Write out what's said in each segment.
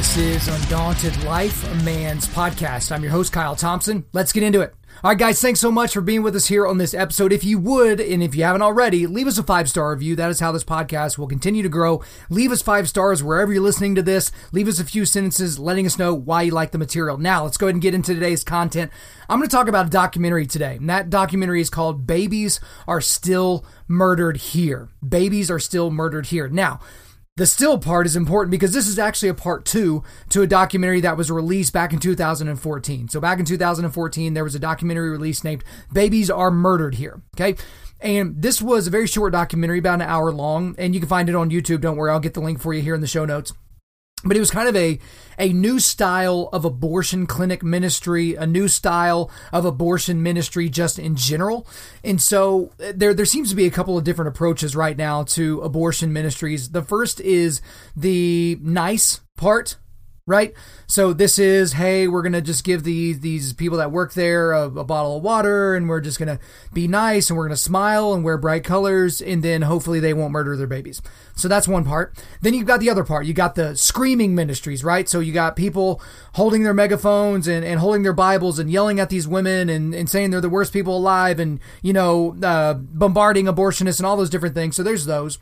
This is Undaunted Life, a Man's Podcast. I'm your host, Kyle Thompson. Let's get into it. All right, guys, thanks so much for being with us here on this episode. If you would, and if you haven't already, leave us a five star review. That is how this podcast will continue to grow. Leave us five stars wherever you're listening to this. Leave us a few sentences letting us know why you like the material. Now, let's go ahead and get into today's content. I'm going to talk about a documentary today, and that documentary is called Babies Are Still Murdered Here. Babies Are Still Murdered Here. Now, the still part is important because this is actually a part two to a documentary that was released back in 2014. So, back in 2014, there was a documentary released named Babies Are Murdered Here. Okay. And this was a very short documentary, about an hour long, and you can find it on YouTube. Don't worry, I'll get the link for you here in the show notes but it was kind of a a new style of abortion clinic ministry, a new style of abortion ministry just in general. And so uh, there there seems to be a couple of different approaches right now to abortion ministries. The first is the nice part right? So this is, hey, we're gonna just give these these people that work there a, a, bottle of water, and we're just gonna be nice, and we're gonna smile and wear bright colors, and then hopefully they won't murder their babies. So that's one part. Then you've got the other part. You got the screaming ministries, right? So you got people holding their megaphones and, and holding their Bibles and yelling at these women and, and saying they're the worst people alive, and you know, uh, bombarding abortionists and all those different things. So there's those.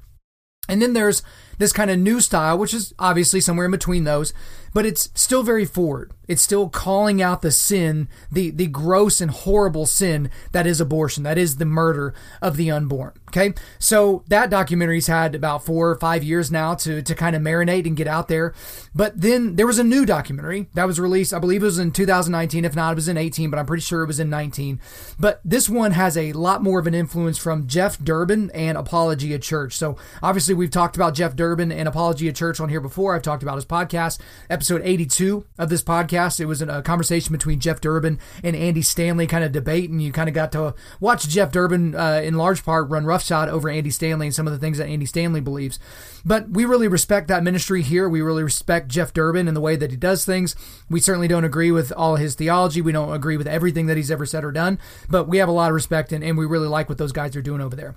And then there's this kind of new style, which is obviously somewhere in between those, but it's still very forward. It's still calling out the sin, the, the gross and horrible sin that is abortion, that is the murder of the unborn. Okay. So that documentary's had about four or five years now to, to kind of marinate and get out there. But then there was a new documentary that was released, I believe it was in 2019. If not, it was in 18, but I'm pretty sure it was in 19. But this one has a lot more of an influence from Jeff Durbin and Apologia Church. So obviously we've talked about Jeff Durbin and Apologia Church on here before. I've talked about his podcast, episode 82 of this podcast. It was a conversation between Jeff Durbin and Andy Stanley kind of debate, and you kind of got to watch Jeff Durbin uh, in large part run roughshod over Andy Stanley and some of the things that Andy Stanley believes. But we really respect that ministry here. We really respect Jeff Durbin and the way that he does things. We certainly don't agree with all his theology. We don't agree with everything that he's ever said or done, but we have a lot of respect and, and we really like what those guys are doing over there.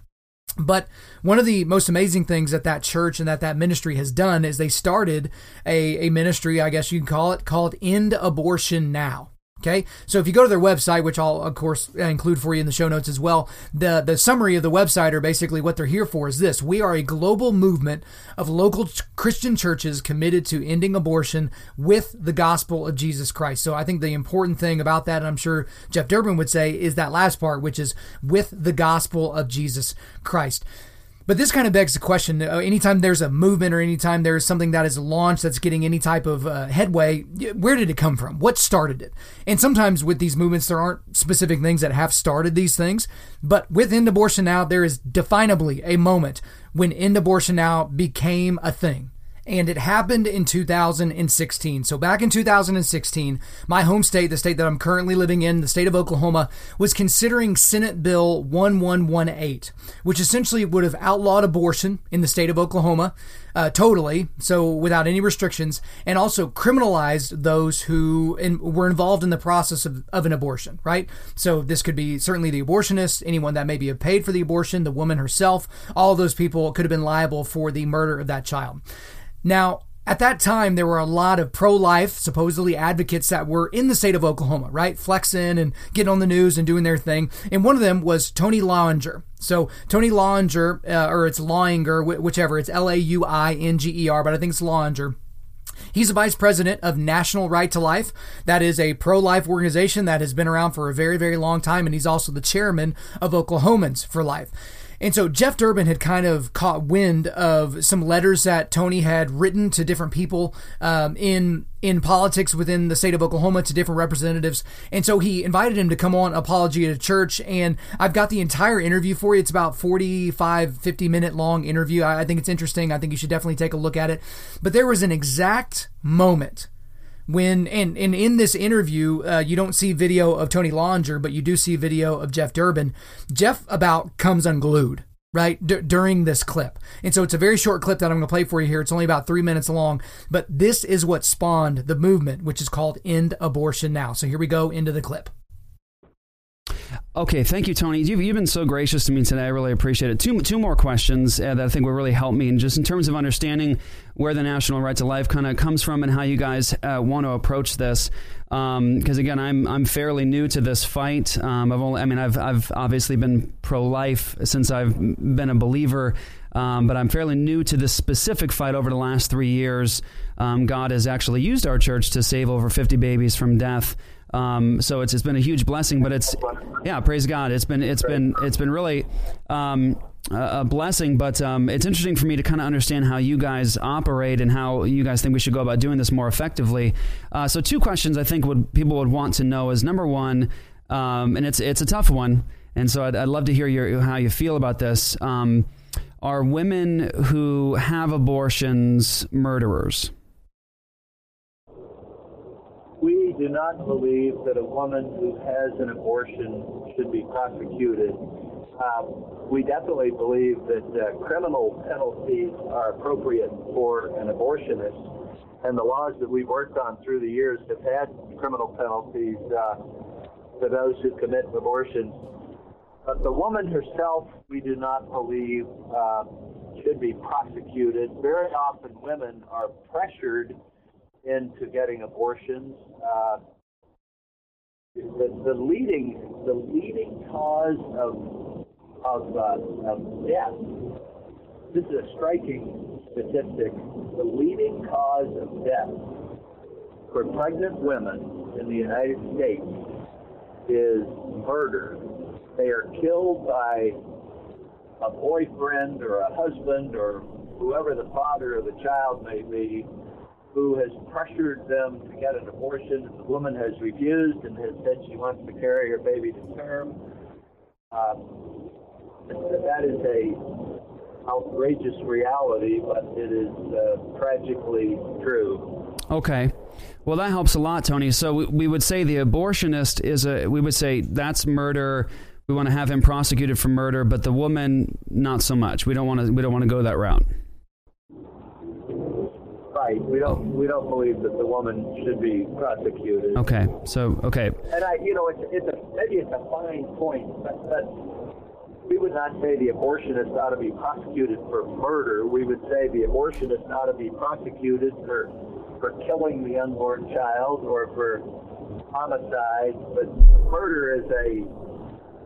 But one of the most amazing things that that church and that that ministry has done is they started a, a ministry, I guess you can call it, called End Abortion Now. Okay, so if you go to their website, which I'll of course uh, include for you in the show notes as well, the the summary of the website or basically what they're here for is this: we are a global movement of local Christian churches committed to ending abortion with the gospel of Jesus Christ. So I think the important thing about that, and I'm sure Jeff Durbin would say, is that last part, which is with the gospel of Jesus Christ. But this kind of begs the question: uh, anytime there's a movement or anytime there's something that is launched that's getting any type of uh, headway, where did it come from? What started it? And sometimes with these movements, there aren't specific things that have started these things. But with End Abortion Now, there is definably a moment when End Abortion Now became a thing and it happened in 2016. So back in 2016, my home state, the state that I'm currently living in, the state of Oklahoma, was considering Senate Bill 1118, which essentially would have outlawed abortion in the state of Oklahoma uh, totally, so without any restrictions, and also criminalized those who in, were involved in the process of, of an abortion, right? So this could be certainly the abortionist, anyone that maybe have paid for the abortion, the woman herself, all those people could have been liable for the murder of that child. Now, at that time, there were a lot of pro life, supposedly advocates that were in the state of Oklahoma, right? Flexing and getting on the news and doing their thing. And one of them was Tony Lauinger. So, Tony Lauinger, uh, or it's Lauinger, whichever, it's L A U I N G E R, but I think it's Lauinger. He's the vice president of National Right to Life. That is a pro life organization that has been around for a very, very long time. And he's also the chairman of Oklahomans for Life. And so Jeff Durbin had kind of caught wind of some letters that Tony had written to different people um, in in politics within the state of Oklahoma to different representatives. And so he invited him to come on Apologia to Church. And I've got the entire interview for you. It's about 45, 50 minute long interview. I think it's interesting. I think you should definitely take a look at it. But there was an exact moment when and, and in this interview uh, you don't see video of tony lauinger but you do see video of jeff durbin. Jeff about comes unglued right d- during this clip. And so it's a very short clip that i'm going to play for you here. It's only about three minutes long but this is what spawned the movement which is called end abortion now. So here we go into the clip Okay, thank you, Tony. You've, you've been so gracious to me today. I really appreciate it. Two, two more questions uh, that I think will really help me, and just in terms of understanding where the National Right to Life kind of comes from and how you guys uh, want to approach this. Because um, again, I'm I'm fairly new to this fight. Um, I've only, I mean, I've I've obviously been pro life since I've been a believer. Um, but I'm fairly new to this specific fight over the last three years. Um, God has actually used our church to save over 50 babies from death. Um, so it's, it's been a huge blessing, but it's yeah, praise God. It's been it's been it's been really um, a blessing. But um, it's interesting for me to kind of understand how you guys operate and how you guys think we should go about doing this more effectively. Uh, so two questions I think would people would want to know is number one, um, and it's it's a tough one, and so I'd, I'd love to hear your how you feel about this. Um, are women who have abortions murderers? We do not believe that a woman who has an abortion should be prosecuted. Um, we definitely believe that uh, criminal penalties are appropriate for an abortionist, and the laws that we've worked on through the years have had criminal penalties uh, for those who commit abortions. But the woman herself, we do not believe uh, should be prosecuted. Very often, women are pressured into getting abortions. Uh, the, the leading the leading cause of of, uh, of death. This is a striking statistic. The leading cause of death for pregnant women in the United States is murder. They are killed by a boyfriend or a husband or whoever the father of the child may be who has pressured them to get an abortion. The woman has refused and has said she wants to carry her baby to term. Um, that is a outrageous reality, but it is uh, tragically true. Okay. Well, that helps a lot, Tony. So we would say the abortionist is a. We would say that's murder. We want to have him prosecuted for murder, but the woman, not so much. We don't want to. We don't want to go that route. Right. We don't. We don't believe that the woman should be prosecuted. Okay. So okay. And I, you know, it's it's a maybe it's a fine point, but, but we would not say the abortionist ought to be prosecuted for murder. We would say the abortionist ought to be prosecuted for for killing the unborn child or for homicide. But murder is a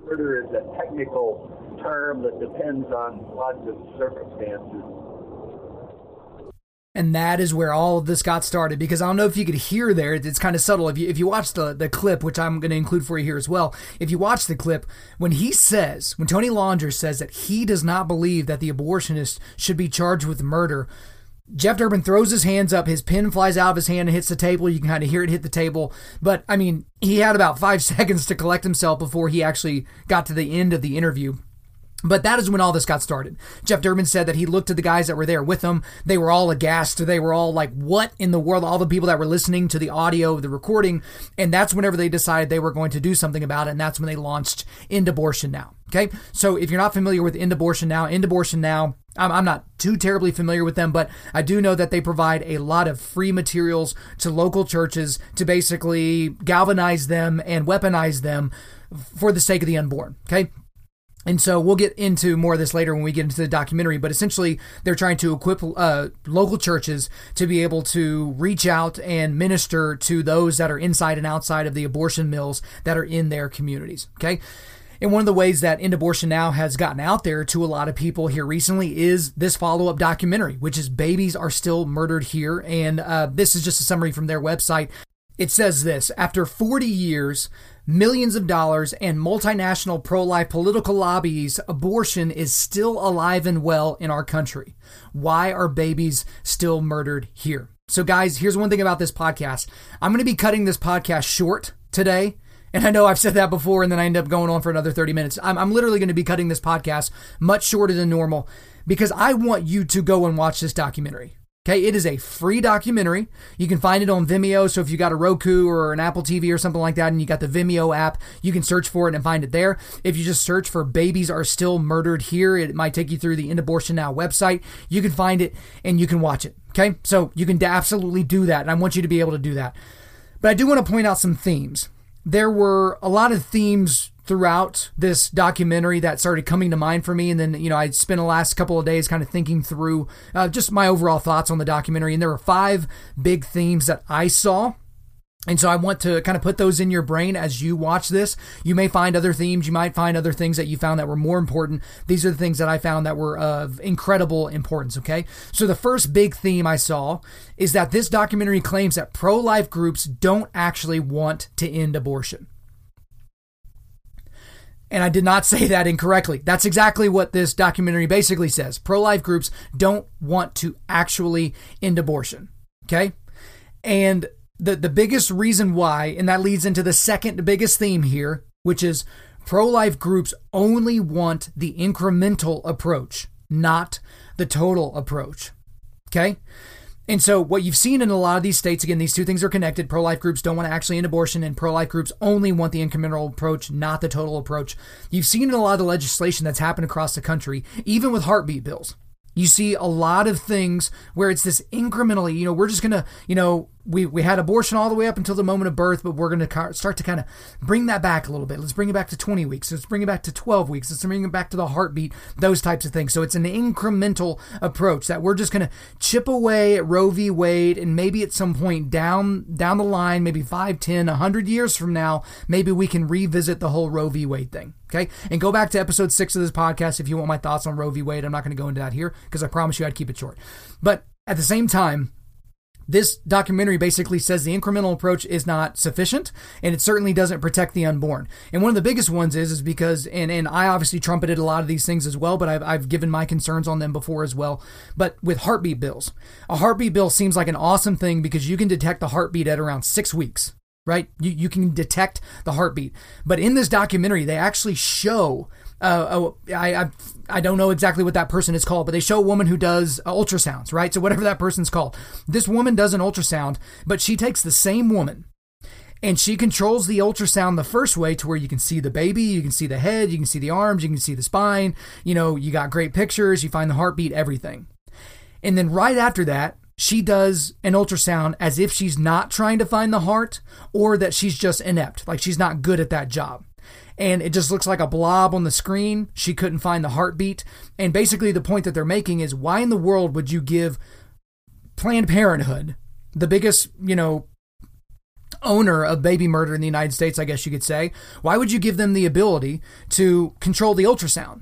murder is a technical term that depends on lots of circumstances. And that is where all of this got started because I don't know if you could hear there. It's kind of subtle. If you, if you watch the, the clip, which I'm going to include for you here as well, if you watch the clip, when he says, when Tony Lauinger says that he does not believe that the abortionist should be charged with murder, Jeff Durbin throws his hands up, his pen flies out of his hand and hits the table. You can kind of hear it hit the table. But I mean, he had about five seconds to collect himself before he actually got to the end of the interview. But that is when all this got started. Jeff Durbin said that he looked at the guys that were there with him. They were all aghast. They were all like, what in the world? All the people that were listening to the audio, the recording. And that's whenever they decided they were going to do something about it. And that's when they launched End Abortion Now. Okay. So if you're not familiar with End Abortion Now, End Abortion Now, I'm, I'm not too terribly familiar with them, but I do know that they provide a lot of free materials to local churches to basically galvanize them and weaponize them for the sake of the unborn. Okay. And so we'll get into more of this later when we get into the documentary. But essentially, they're trying to equip uh, local churches to be able to reach out and minister to those that are inside and outside of the abortion mills that are in their communities. Okay. And one of the ways that End Abortion Now has gotten out there to a lot of people here recently is this follow up documentary, which is Babies Are Still Murdered Here. And uh, this is just a summary from their website. It says this After 40 years, millions of dollars, and multinational pro life political lobbies, abortion is still alive and well in our country. Why are babies still murdered here? So, guys, here's one thing about this podcast I'm going to be cutting this podcast short today. And I know I've said that before, and then I end up going on for another 30 minutes. I'm, I'm literally going to be cutting this podcast much shorter than normal because I want you to go and watch this documentary. Okay, it is a free documentary. You can find it on Vimeo. So if you got a Roku or an Apple TV or something like that, and you got the Vimeo app, you can search for it and find it there. If you just search for "Babies Are Still Murdered Here," it might take you through the End Abortion Now website. You can find it and you can watch it. Okay, so you can absolutely do that, and I want you to be able to do that. But I do want to point out some themes. There were a lot of themes throughout this documentary that started coming to mind for me. And then, you know, I spent the last couple of days kind of thinking through uh, just my overall thoughts on the documentary. And there were five big themes that I saw. And so I want to kind of put those in your brain as you watch this. You may find other themes. You might find other things that you found that were more important. These are the things that I found that were of incredible importance. Okay. So the first big theme I saw is that this documentary claims that pro life groups don't actually want to end abortion. And I did not say that incorrectly. That's exactly what this documentary basically says. Pro life groups don't want to actually end abortion. Okay. And the, the biggest reason why, and that leads into the second biggest theme here, which is pro life groups only want the incremental approach, not the total approach. Okay. And so, what you've seen in a lot of these states, again, these two things are connected. Pro life groups don't want to actually end abortion, and pro life groups only want the incremental approach, not the total approach. You've seen in a lot of the legislation that's happened across the country, even with heartbeat bills. You see a lot of things where it's this incrementally, you know, we're just going to, you know, we, we had abortion all the way up until the moment of birth, but we're going to start to kind of bring that back a little bit. Let's bring it back to 20 weeks. Let's bring it back to 12 weeks. Let's bring it back to the heartbeat, those types of things. So it's an incremental approach that we're just going to chip away at Roe v. Wade. And maybe at some point down, down the line, maybe 5, 10, 100 years from now, maybe we can revisit the whole Roe v. Wade thing. Okay. And go back to episode six of this podcast if you want my thoughts on Roe v. Wade. I'm not going to go into that here because I promise you I'd keep it short. But at the same time, this documentary basically says the incremental approach is not sufficient and it certainly doesn't protect the unborn. And one of the biggest ones is is because and and I obviously trumpeted a lot of these things as well, but I've I've given my concerns on them before as well. But with heartbeat bills, a heartbeat bill seems like an awesome thing because you can detect the heartbeat at around 6 weeks right? You, you can detect the heartbeat. But in this documentary, they actually show uh, oh, I, I I don't know exactly what that person is called, but they show a woman who does uh, ultrasounds, right? So whatever that person's called, this woman does an ultrasound, but she takes the same woman and she controls the ultrasound the first way to where you can see the baby, you can see the head, you can see the arms, you can see the spine. You know, you got great pictures, you find the heartbeat, everything. And then right after that, she does an ultrasound as if she's not trying to find the heart or that she's just inept, like she's not good at that job and it just looks like a blob on the screen. She couldn't find the heartbeat. And basically, the point that they're making is why in the world would you give Planned Parenthood, the biggest, you know, owner of baby murder in the United States, I guess you could say, why would you give them the ability to control the ultrasound?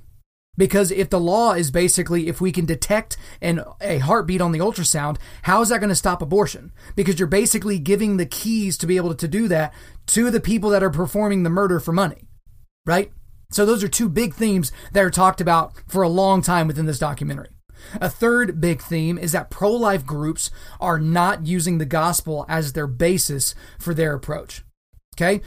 Because if the law is basically if we can detect an, a heartbeat on the ultrasound, how is that going to stop abortion? Because you're basically giving the keys to be able to do that to the people that are performing the murder for money right? So those are two big themes that are talked about for a long time within this documentary. A third big theme is that pro life groups are not using the gospel as their basis for their approach. Okay?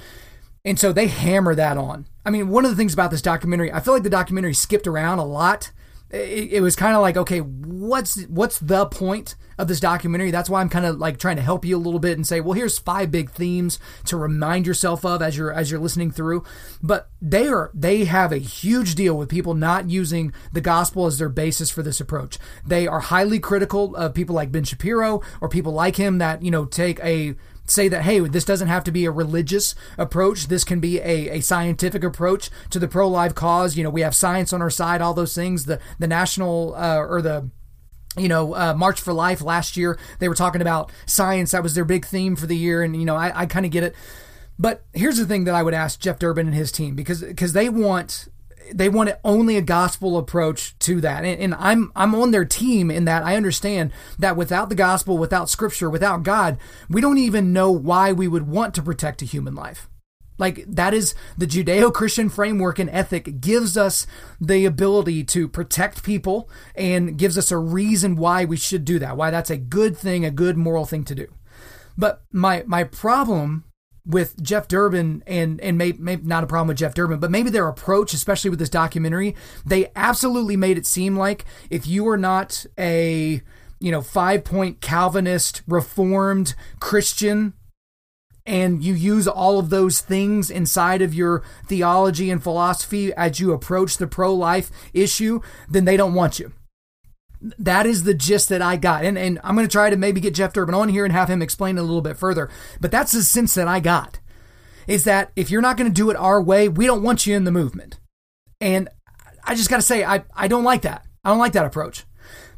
And so they hammer that on. I mean, one of the things about this documentary, I feel like the documentary skipped around a lot it, it was kind of like, okay, what's what's the point of this documentary? That's why I'm kind of like trying to help you a little bit and say, well, here's five big themes to remind yourself of as you're as you're listening through. But they are they have a huge deal with people not using the gospel as their basis for this approach. They are highly critical of people like Ben Shapiro or people like him that you know take a say that, hey, this doesn't have to be a religious approach. This can be a, a scientific approach to the pro life cause. You know, we have science on our side, all those things. The, the national uh, or the you know, uh, March for Life last year, they were talking about science. That was their big theme for the year. And, you know, I, I kind of get it. But here's the thing that I would ask Jeff Durbin and his team because because they want they want only a gospel approach to that. And, and, I'm I'm on their team in that I understand that without the gospel, without scripture, without God, we don't even know why we would want to protect a human life. Like that is the Judeo-Christian framework and ethic gives us the ability to protect people and gives us a reason why we should do that. Why that's a good thing, a good moral thing to do. But my my problem with Jeff Durbin and and maybe, maybe not a problem with Jeff Durbin, but maybe their approach, especially with this documentary, they absolutely made it seem like if you are not a you know five point Calvinist Reformed Christian and you use all of those things inside of your theology and philosophy as you approach the pro life issue, then they don't want you that is the gist that I got. And, and I'm going to try to maybe get Jeff Durbin on here and have him explain it a little bit further. But that's the sense that I got. is that if you're not going to do it our way, we don't want you in the movement. And I just got to say, I, I don't like that. I don't like that approach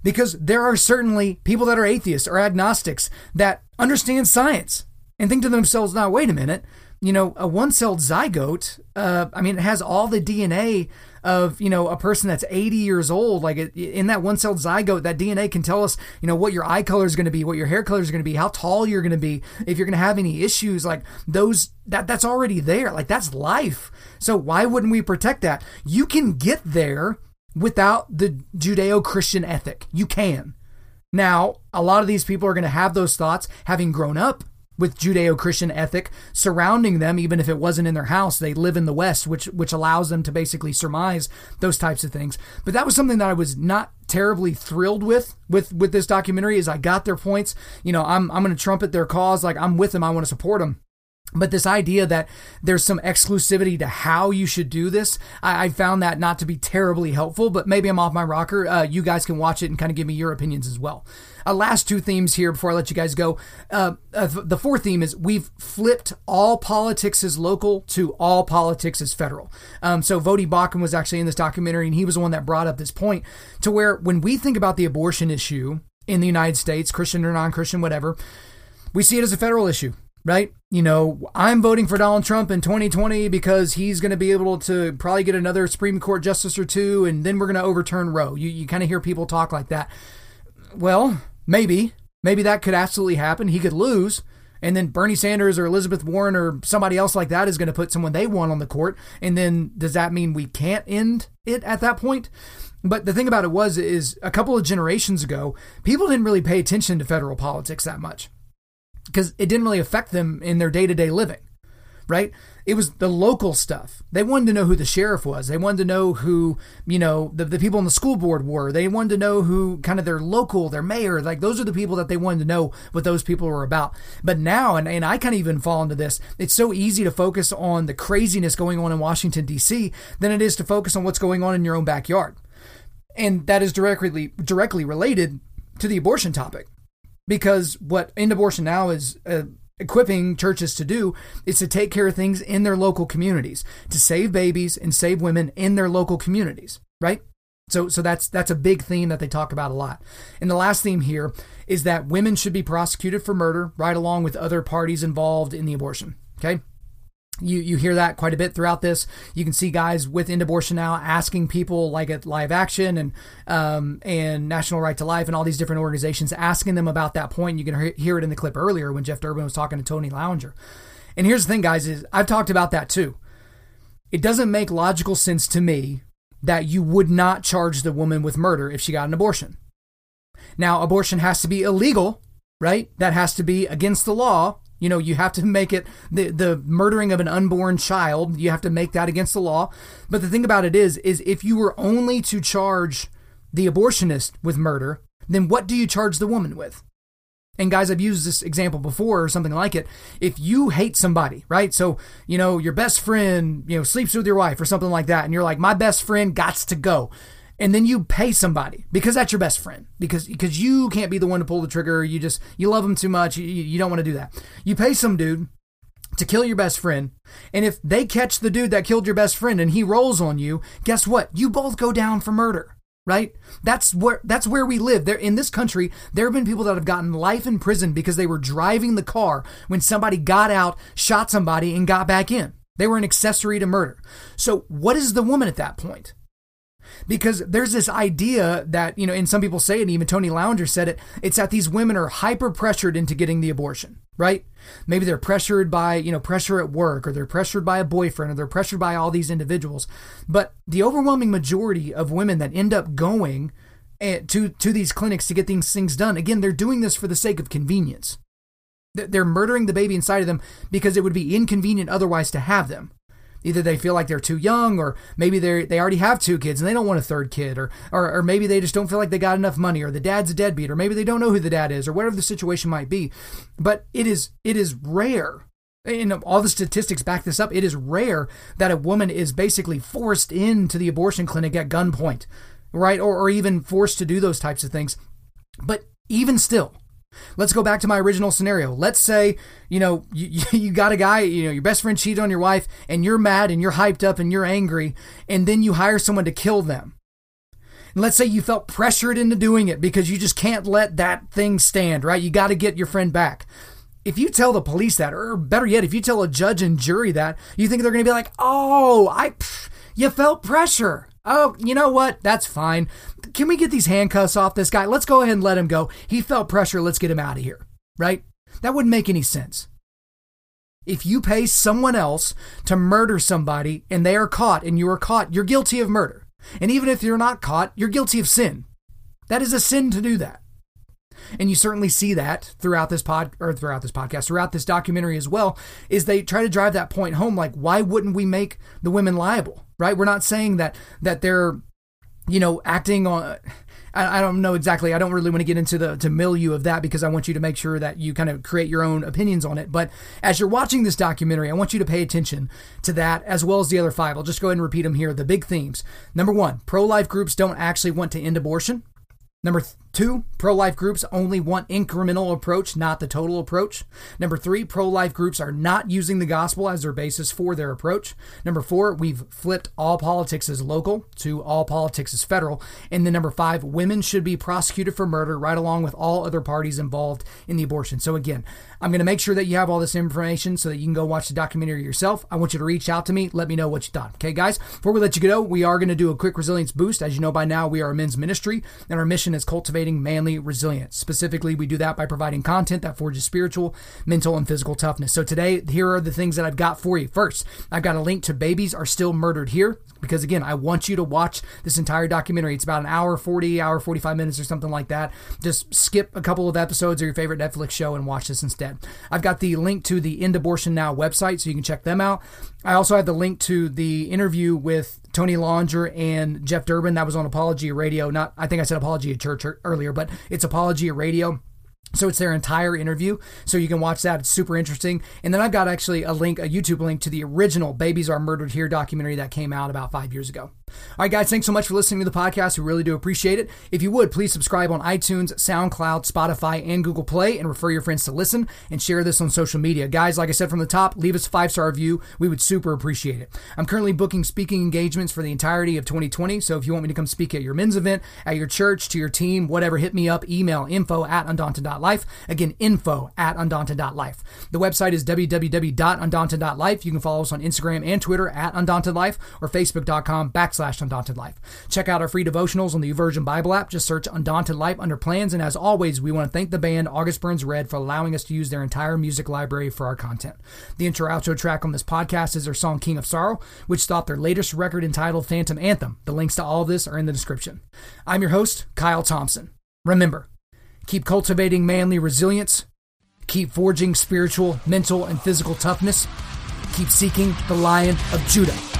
because there are certainly people that are atheists or agnostics that understand science and think to themselves, now, wait a minute, you know, a one celled zygote, uh, I mean, it has all the DNA of, you know, a person that's 80 years old. Like in that one celled zygote, that DNA can tell us, you know, what your eye color is going to be, what your hair color is going to be, how tall you're going to be, if you're going to have any issues. Like those, that that's already there. Like that's life. So why wouldn't we protect that? You can get there without the Judeo Christian ethic. You can. Now, a lot of these people are going to have those thoughts having grown up with Judeo-Christian ethic surrounding them, even if it wasn't in their house. They live in the West, which which allows them to basically surmise those types of things. But that was something that I was not terribly thrilled with with with this documentary. Is I got their points. You know, I'm I'm going to trumpet their cause. Like I'm with them. I want to support them. But this idea that there's some exclusivity to how you should do this, I, I, found that not to be terribly helpful, but maybe I'm off my rocker. Uh, you guys can watch it and kind of give me your opinions as well. Uh, last two themes here before I let you guys go. Uh, uh the fourth theme is we've flipped all politics as local to all politics as federal. Um, so Voddie Baucham was actually in this documentary, and he was the one that brought up this point to where when we think about the abortion issue in the United States, Christian or non Christian, whatever, we see it as a federal issue right? You know, I'm voting for Donald Trump in 2020 because he's going to be able to probably get another Supreme Court justice or two, and then we're going to overturn Roe. You, you kind of hear people talk like that. Well, maybe. Maybe that could absolutely happen. He could lose. And then Bernie Sanders or Elizabeth Warren or somebody else like that is going to put someone they want on the court. And then does that mean we can't end it at that point? But the thing about it was, is a couple of generations ago, people didn't really pay attention to federal politics that much because it didn't really affect them in their day to day living, right? It was the local stuff. They wanted to know who the sheriff was. They wanted to know who, you know, the, the people on the school board were. They wanted to know who kind of their local, their mayor, like those are the people that they wanted to know what those people were about. But now, and, and I kind of even fall into this, it's so easy to focus on the craziness going on in Washington, D.C., than it is to focus on what's going on in your own backyard. And that is directly directly related to the abortion topic because what End Abortion Now is uh, equipping churches to do is to take care of things in their local communities, to save babies and save women in their local communities, right? So, so that's that's a big theme that they talk about a lot. And the last theme here is that women should be prosecuted for murder, right along with other parties involved in the abortion. Okay, you you hear that quite a bit throughout this. You can see guys with End Abortion Now asking people like at Live Action and um, and National Right to Life and all these different organizations asking them about that point. You can hear it in the clip earlier when Jeff Durbin was talking to Tony Lauinger. And here's the thing, guys: is I've talked about that too. It doesn't make logical sense to me that you would not charge the woman with murder if she got an abortion. Now, abortion has to be illegal, right? That has to be against the law you know, you have to make it the the murdering of an unborn child. You have to make that against the law. But the thing about it is, is if you were only to charge the abortionist with murder, then what do you charge the woman with? And guys, I've used this example before or something like it. If you hate somebody, right? So, you know, your best friend, you know, sleeps with your wife or something like that, and you're like, my best friend gots to go and then you pay somebody because that's your best friend because because you can't be the one to pull the trigger. You just you love them too much. You, you don't want to do that. You pay some dude to kill your best friend and if they catch the dude that killed your best friend and he rolls on you guess what? You both go down for murder right? That's where that's where we live. There in this country there have been people that have gotten life in prison because they were driving the car when somebody got out shot somebody and got back in. They were an accessory to murder. So what is the woman at that point because there's this idea that, you know, and some people say it, even Tony Lauinger said it, it's that these women are hyper pressured into getting the abortion, right? Maybe they're pressured by, you know, pressure at work or they're pressured by a boyfriend or they're pressured by all these individuals. But the overwhelming majority of women that end up going eh, to, to these clinics to get these things done, again, they're doing this for the sake of convenience. They're murdering the baby inside of them because it would be inconvenient otherwise to have them. Either they feel like they're too young, or maybe they they already have two kids and they don't want a third kid, or, or or maybe they just don't feel like they got enough money, or the dad's a deadbeat, or maybe they don't know who the dad is, or whatever the situation might be. But it is it is rare and all the statistics back this up. It is rare that a woman is basically forced into the abortion clinic at gunpoint, right? Or, or even forced to do those types of things. But even still, Let's go back to my original scenario. Let's say, you know, you, you got a guy, you know, your best friend cheated on your wife and you're mad and you're hyped up and you're angry and then you hire someone to kill them. And let's say you felt pressured into doing it because you just can't let that thing stand, right? You got to get your friend back. If you tell the police that, or better yet, if you tell a judge and jury that, you think they're going to be like, oh, I, pff, you felt pressure. Oh, you know what? That's fine. Can we get these handcuffs off this guy? Let's go ahead and let him go. He felt pressure. Let's get him out of here. Right? That wouldn't make any sense. If you pay someone else to murder somebody and they are caught and you are caught, you're guilty of murder. And even if you're not caught, you're guilty of sin. That is a sin to do that. And you certainly see that throughout this pod or throughout this podcast, throughout this documentary as well, is they try to drive that point home. Like, why wouldn't we make the women liable? Right? We're not saying that that they're, you know, acting on I, don't know exactly. I don't really want to get into the to milieu of that because I want you to make sure that you kind of create your own opinions on it. But as you're watching this documentary, I want you to pay attention to that as well as the other five. I'll just go ahead and repeat them here. The big themes. Number one, pro life groups don't actually want to end abortion. Number Two, pro life groups only want incremental approach, not the total approach. Number three, pro life groups are not using the gospel as their basis for their approach. Number four, we've flipped all politics as local to all politics as federal. And then number five, women should be prosecuted for murder right along with all other parties involved in the abortion. So again, I'm going to make sure that you have all this information so that you can go watch the documentary yourself. I want you to reach out to me. Let me know what you thought. Okay, guys, before we let you go, we are going to do a quick resilience boost. As you know by now, we are a men's ministry and our mission is cultivating manly resilience. Specifically, we do that by providing content that forges spiritual, mental, and physical toughness. So today, here are the things that I've got for you. First, I've got a link to Babies Are Still Murdered Here because again, I want you to watch this entire documentary. It's about an hour 40, hour 45 minutes or something like that. Just skip a couple of episodes of your favorite Netflix show and watch this instead. I've got the link to the End Abortion Now website so you can check them out. I also have the link to the interview with Tony Lauinger and Jeff Durbin. That was on Apologia Radio. Not, I think I said Apologia Church earlier, but it's Apologia Radio. So it's their entire interview. So you can watch that. It's super interesting. And then I've got actually a link, a YouTube link to the original Babies Are Murdered Here documentary that came out about five years ago. All right, guys, thanks so much for listening to the podcast. We really do appreciate it. If you would, please subscribe on iTunes, SoundCloud, Spotify, and Google Play and refer your friends to listen and share this on social media. Guys, like I said from the top, leave us a five star review. We would super appreciate it. I'm currently booking speaking engagements for the entirety of 2020. So if you want me to come speak at your men's event, at your church, to your team, whatever, hit me up. Email info at undaunted.life. Again, info at undaunted.life. The website is www.undaunted.life. You can follow us on Instagram and Twitter at undauntedlife or facebook.com backslash undauntedlife. Check out our free devotionals on the YouVersion Bible app. Just search Undaunted Life under plans. And as always, we want to thank the band August Burns Red for allowing us to use their entire music library for our content. The intro outro track on this podcast is their song King of Sorrow, which stopped their latest record entitled Phantom Anthem. The links to all of this are in the description. I'm your host, Kyle Thompson. Remember, Keep cultivating manly resilience. Keep forging spiritual, mental, and physical toughness. Keep seeking the Lion of Judah.